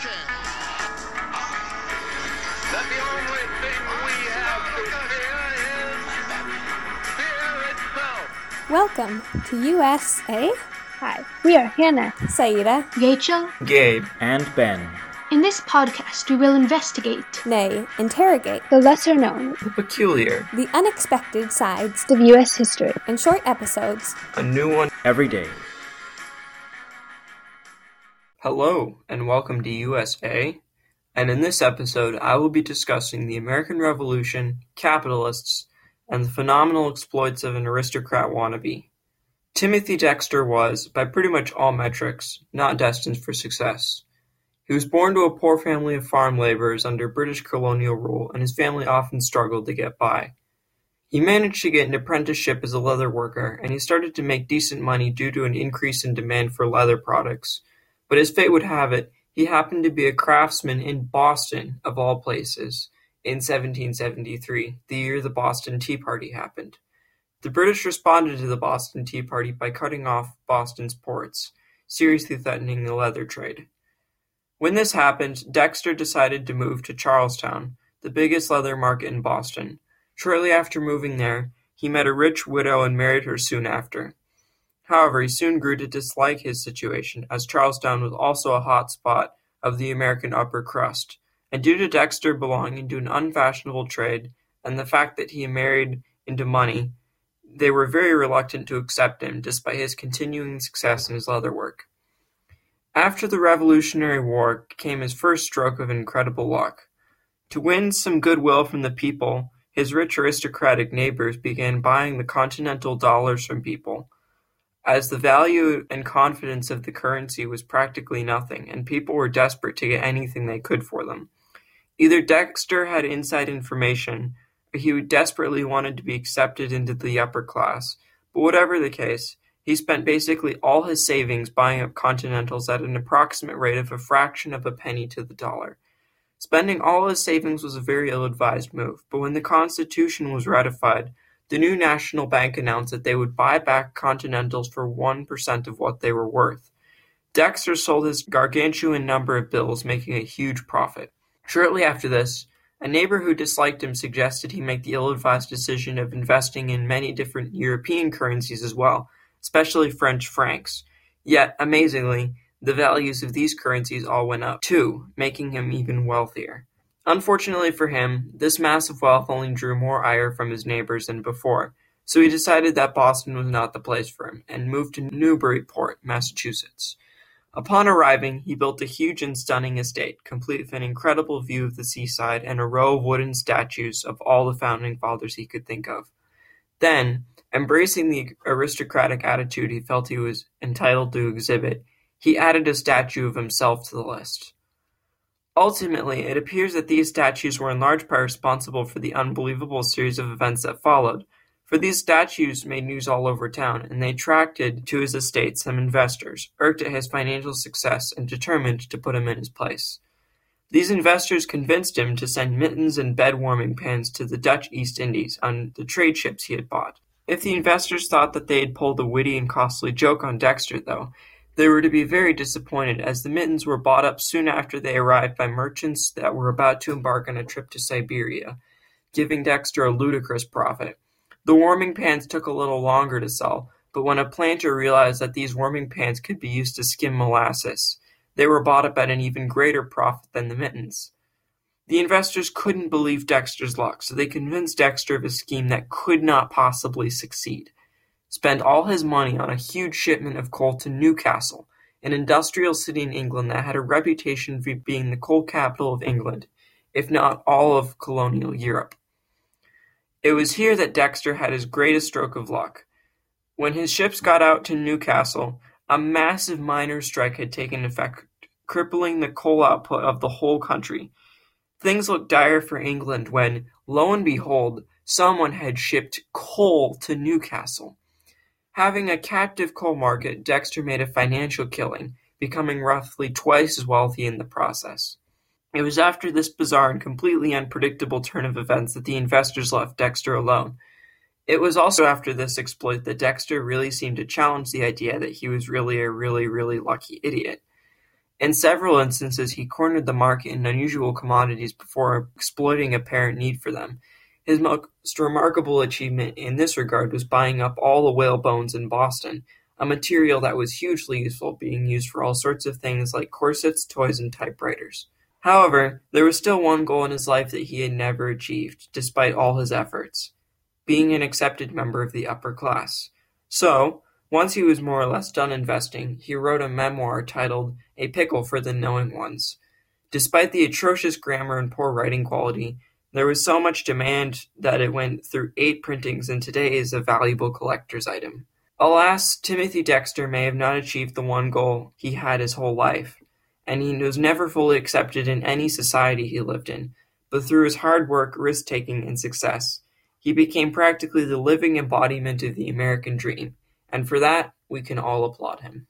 can. That the only thing we have to fear is fear itself. Welcome to USA. Hi, we are Hannah, Saida, Rachel, Gabe, and Ben. In this podcast, we will investigate, nay, interrogate, the lesser known, the peculiar, the unexpected sides of U.S. history. In short episodes, a new one every day. Hello, and welcome to USA. And in this episode, I will be discussing the American Revolution, capitalists, and the phenomenal exploits of an aristocrat wannabe. Timothy Dexter was, by pretty much all metrics, not destined for success. He was born to a poor family of farm laborers under British colonial rule, and his family often struggled to get by. He managed to get an apprenticeship as a leather worker, and he started to make decent money due to an increase in demand for leather products. But as fate would have it, he happened to be a craftsman in Boston, of all places, in 1773, the year the Boston Tea Party happened. The British responded to the Boston Tea Party by cutting off Boston's ports, seriously threatening the leather trade. When this happened, Dexter decided to move to Charlestown, the biggest leather market in Boston. Shortly after moving there, he met a rich widow and married her soon after. However, he soon grew to dislike his situation, as Charlestown was also a hot spot of the American upper crust, and due to Dexter belonging to an unfashionable trade and the fact that he married into money, they were very reluctant to accept him despite his continuing success in his leather work. After the Revolutionary War came his first stroke of incredible luck. To win some goodwill from the people, his rich aristocratic neighbors began buying the continental dollars from people. As the value and confidence of the currency was practically nothing, and people were desperate to get anything they could for them. Either Dexter had inside information, or he desperately wanted to be accepted into the upper class, but whatever the case, he spent basically all his savings buying up Continentals at an approximate rate of a fraction of a penny to the dollar. Spending all his savings was a very ill advised move, but when the Constitution was ratified, the new national bank announced that they would buy back Continentals for 1% of what they were worth. Dexter sold his gargantuan number of bills, making a huge profit. Shortly after this, a neighbor who disliked him suggested he make the ill advised decision of investing in many different European currencies as well, especially French francs. Yet, amazingly, the values of these currencies all went up too, making him even wealthier. Unfortunately for him, this massive wealth only drew more ire from his neighbors than before, so he decided that Boston was not the place for him and moved to Newburyport, Massachusetts. Upon arriving, he built a huge and stunning estate, complete with an incredible view of the seaside and a row of wooden statues of all the founding fathers he could think of. Then, embracing the aristocratic attitude he felt he was entitled to exhibit, he added a statue of himself to the list. Ultimately, it appears that these statues were in large part responsible for the unbelievable series of events that followed, for these statues made news all over town, and they attracted to his estate some investors, irked at his financial success and determined to put him in his place. These investors convinced him to send mittens and bed warming pans to the Dutch East Indies on the trade ships he had bought. If the investors thought that they had pulled a witty and costly joke on Dexter, though, they were to be very disappointed, as the mittens were bought up soon after they arrived by merchants that were about to embark on a trip to Siberia, giving Dexter a ludicrous profit. The warming pans took a little longer to sell, but when a planter realized that these warming pans could be used to skim molasses, they were bought up at an even greater profit than the mittens. The investors couldn't believe Dexter's luck, so they convinced Dexter of a scheme that could not possibly succeed spend all his money on a huge shipment of coal to Newcastle, an industrial city in England that had a reputation for being the coal capital of England, if not all of colonial Europe. It was here that Dexter had his greatest stroke of luck. When his ships got out to Newcastle, a massive miners' strike had taken effect, crippling the coal output of the whole country. Things looked dire for England when, lo and behold, someone had shipped coal to Newcastle. Having a captive coal market, Dexter made a financial killing, becoming roughly twice as wealthy in the process. It was after this bizarre and completely unpredictable turn of events that the investors left Dexter alone. It was also after this exploit that Dexter really seemed to challenge the idea that he was really a really, really lucky idiot. In several instances, he cornered the market in unusual commodities before exploiting apparent need for them. His most remarkable achievement in this regard was buying up all the whale bones in Boston, a material that was hugely useful, being used for all sorts of things like corsets, toys, and typewriters. However, there was still one goal in his life that he had never achieved, despite all his efforts being an accepted member of the upper class. So, once he was more or less done investing, he wrote a memoir titled A Pickle for the Knowing Ones. Despite the atrocious grammar and poor writing quality, there was so much demand that it went through eight printings and today is a valuable collector's item. Alas, Timothy Dexter may have not achieved the one goal he had his whole life, and he was never fully accepted in any society he lived in, but through his hard work, risk taking, and success, he became practically the living embodiment of the American dream, and for that we can all applaud him.